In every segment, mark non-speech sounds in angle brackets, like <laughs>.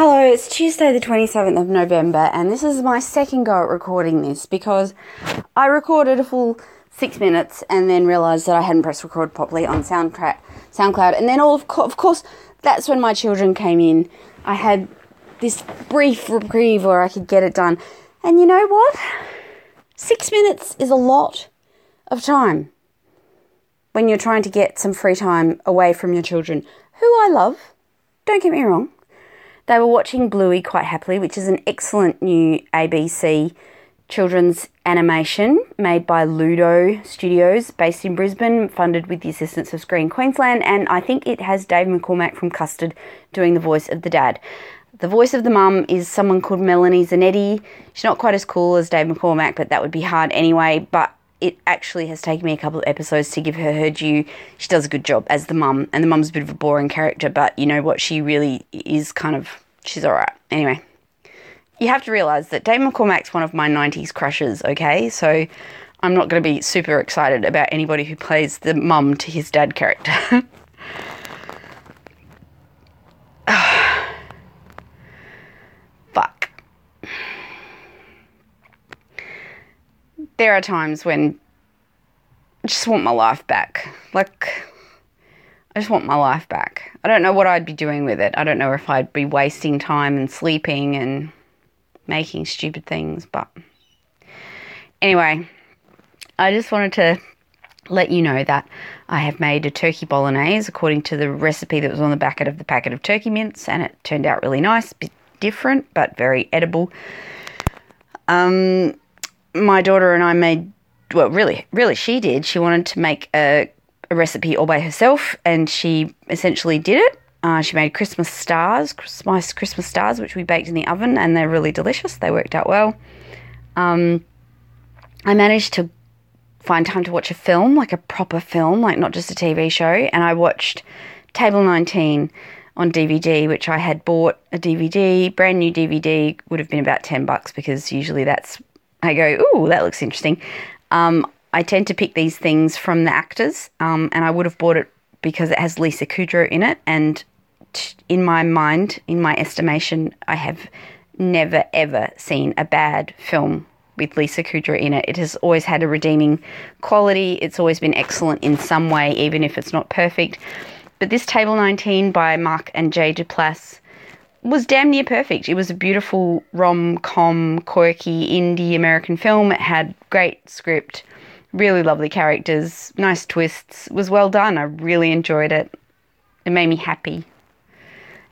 Hello, it's Tuesday, the 27th of November, and this is my second go at recording this because I recorded a full six minutes and then realised that I hadn't pressed record properly on SoundCloud, and then all of, co- of course, that's when my children came in. I had this brief reprieve where I could get it done, and you know what? Six minutes is a lot of time when you're trying to get some free time away from your children, who I love. Don't get me wrong. They were watching Bluey quite happily, which is an excellent new ABC children's animation made by Ludo Studios, based in Brisbane, funded with the assistance of Screen Queensland, and I think it has Dave McCormack from Custard doing the voice of the dad. The voice of the mum is someone called Melanie Zanetti. She's not quite as cool as Dave McCormack, but that would be hard anyway. But it actually has taken me a couple of episodes to give her her due. She does a good job as the mum, and the mum's a bit of a boring character, but you know what? She really is kind of, she's alright. Anyway, you have to realise that Dave McCormack's one of my 90s crushes, okay? So I'm not going to be super excited about anybody who plays the mum to his dad character. <laughs> There are times when I just want my life back. Like, I just want my life back. I don't know what I'd be doing with it. I don't know if I'd be wasting time and sleeping and making stupid things, but anyway, I just wanted to let you know that I have made a turkey bolognese according to the recipe that was on the back of the packet of turkey mince, and it turned out really nice, bit different, but very edible. Um, my daughter and I made, well, really, really, she did. She wanted to make a, a recipe all by herself, and she essentially did it. Uh, she made Christmas stars, Christmas Christmas stars, which we baked in the oven, and they're really delicious. They worked out well. Um, I managed to find time to watch a film, like a proper film, like not just a TV show, and I watched Table 19 on DVD, which I had bought a DVD, brand new DVD, would have been about 10 bucks because usually that's, I go, ooh, that looks interesting. Um, I tend to pick these things from the actors, um, and I would have bought it because it has Lisa Kudrow in it. And t- in my mind, in my estimation, I have never ever seen a bad film with Lisa Kudrow in it. It has always had a redeeming quality. It's always been excellent in some way, even if it's not perfect. But this Table 19 by Mark and Jay Duplass was damn near perfect. It was a beautiful rom com, quirky indie American film. It had great script, really lovely characters, nice twists. It was well done. I really enjoyed it. It made me happy.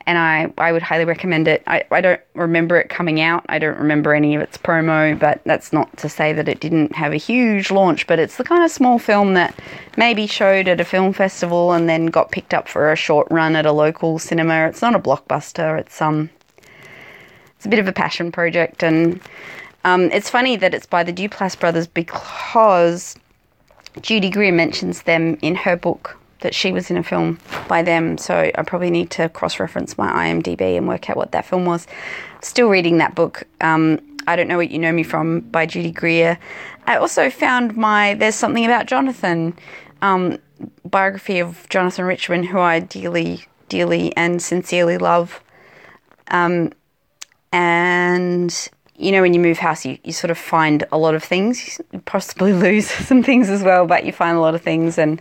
And I, I would highly recommend it. I, I don't remember it coming out. I don't remember any of its promo, but that's not to say that it didn't have a huge launch. But it's the kind of small film that maybe showed at a film festival and then got picked up for a short run at a local cinema. It's not a blockbuster. It's um, it's a bit of a passion project, and um, it's funny that it's by the Duplass brothers because Judy Greer mentions them in her book that she was in a film by them. So I probably need to cross reference my IMDb and work out what that film was. Still reading that book. Um, I don't know what you know me from by Judy Greer. I also found my There's Something About Jonathan um, biography of Jonathan Richman, who I dearly, dearly and sincerely love. Um, and you know, when you move house, you, you sort of find a lot of things. You possibly <laughs> lose some things as well, but you find a lot of things. And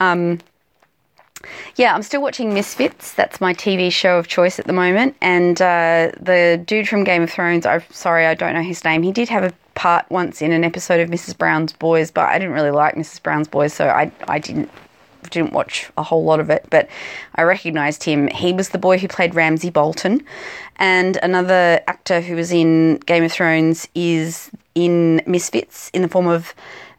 um, yeah, I'm still watching Misfits. That's my TV show of choice at the moment. And uh, the dude from Game of Thrones, I'm sorry, I don't know his name. He did have a part once in an episode of Mrs. Brown's Boys, but I didn't really like Mrs. Brown's Boys, so I, I didn't didn't watch a whole lot of it, but I recognized him. He was the boy who played Ramsay Bolton, and another actor who was in Game of Thrones is in Misfits in the form of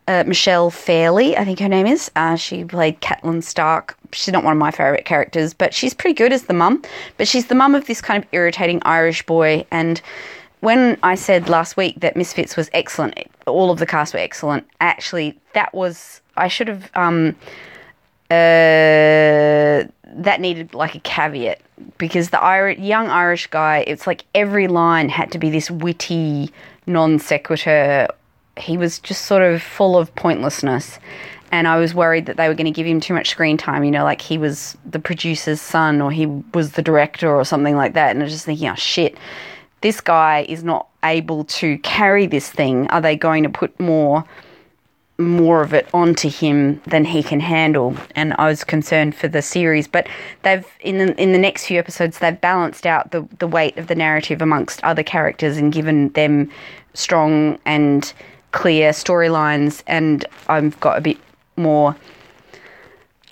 uh, Michelle Fairley, I think her name is. Uh, she played Catelyn Stark. She's not one of my favourite characters, but she's pretty good as the mum. But she's the mum of this kind of irritating Irish boy. And when I said last week that Misfits was excellent, all of the cast were excellent. Actually, that was I should have. Um, uh, that needed like a caveat because the Irish, young Irish guy, it's like every line had to be this witty non sequitur. He was just sort of full of pointlessness. and I was worried that they were going to give him too much screen time. You know, like he was the producer's son or he was the director or something like that. And I was just thinking, oh shit, this guy is not able to carry this thing. Are they going to put more? more of it onto him than he can handle and I was concerned for the series but they've in the, in the next few episodes they've balanced out the the weight of the narrative amongst other characters and given them strong and clear storylines and I've got a bit more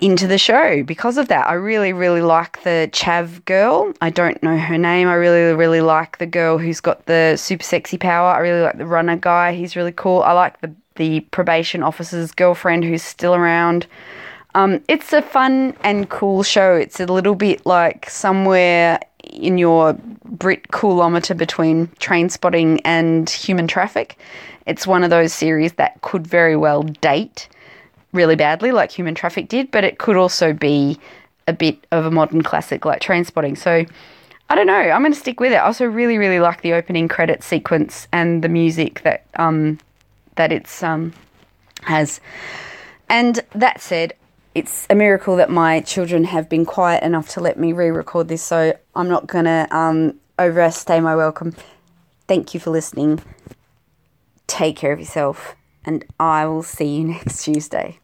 into the show because of that. I really, really like the Chav girl. I don't know her name. I really, really like the girl who's got the super sexy power. I really like the runner guy. He's really cool. I like the the probation officer's girlfriend who's still around. Um, it's a fun and cool show. It's a little bit like somewhere in your Brit coolometer between train spotting and human traffic. It's one of those series that could very well date really badly, like Human Traffic did, but it could also be a bit of a modern classic like train spotting. So I don't know. I'm going to stick with it. I also really, really like the opening credit sequence and the music that um, that it's um, has. And that said, it's a miracle that my children have been quiet enough to let me re-record this. So I'm not going to um, overstay my welcome. Thank you for listening. Take care of yourself, and I will see you <laughs> next Tuesday.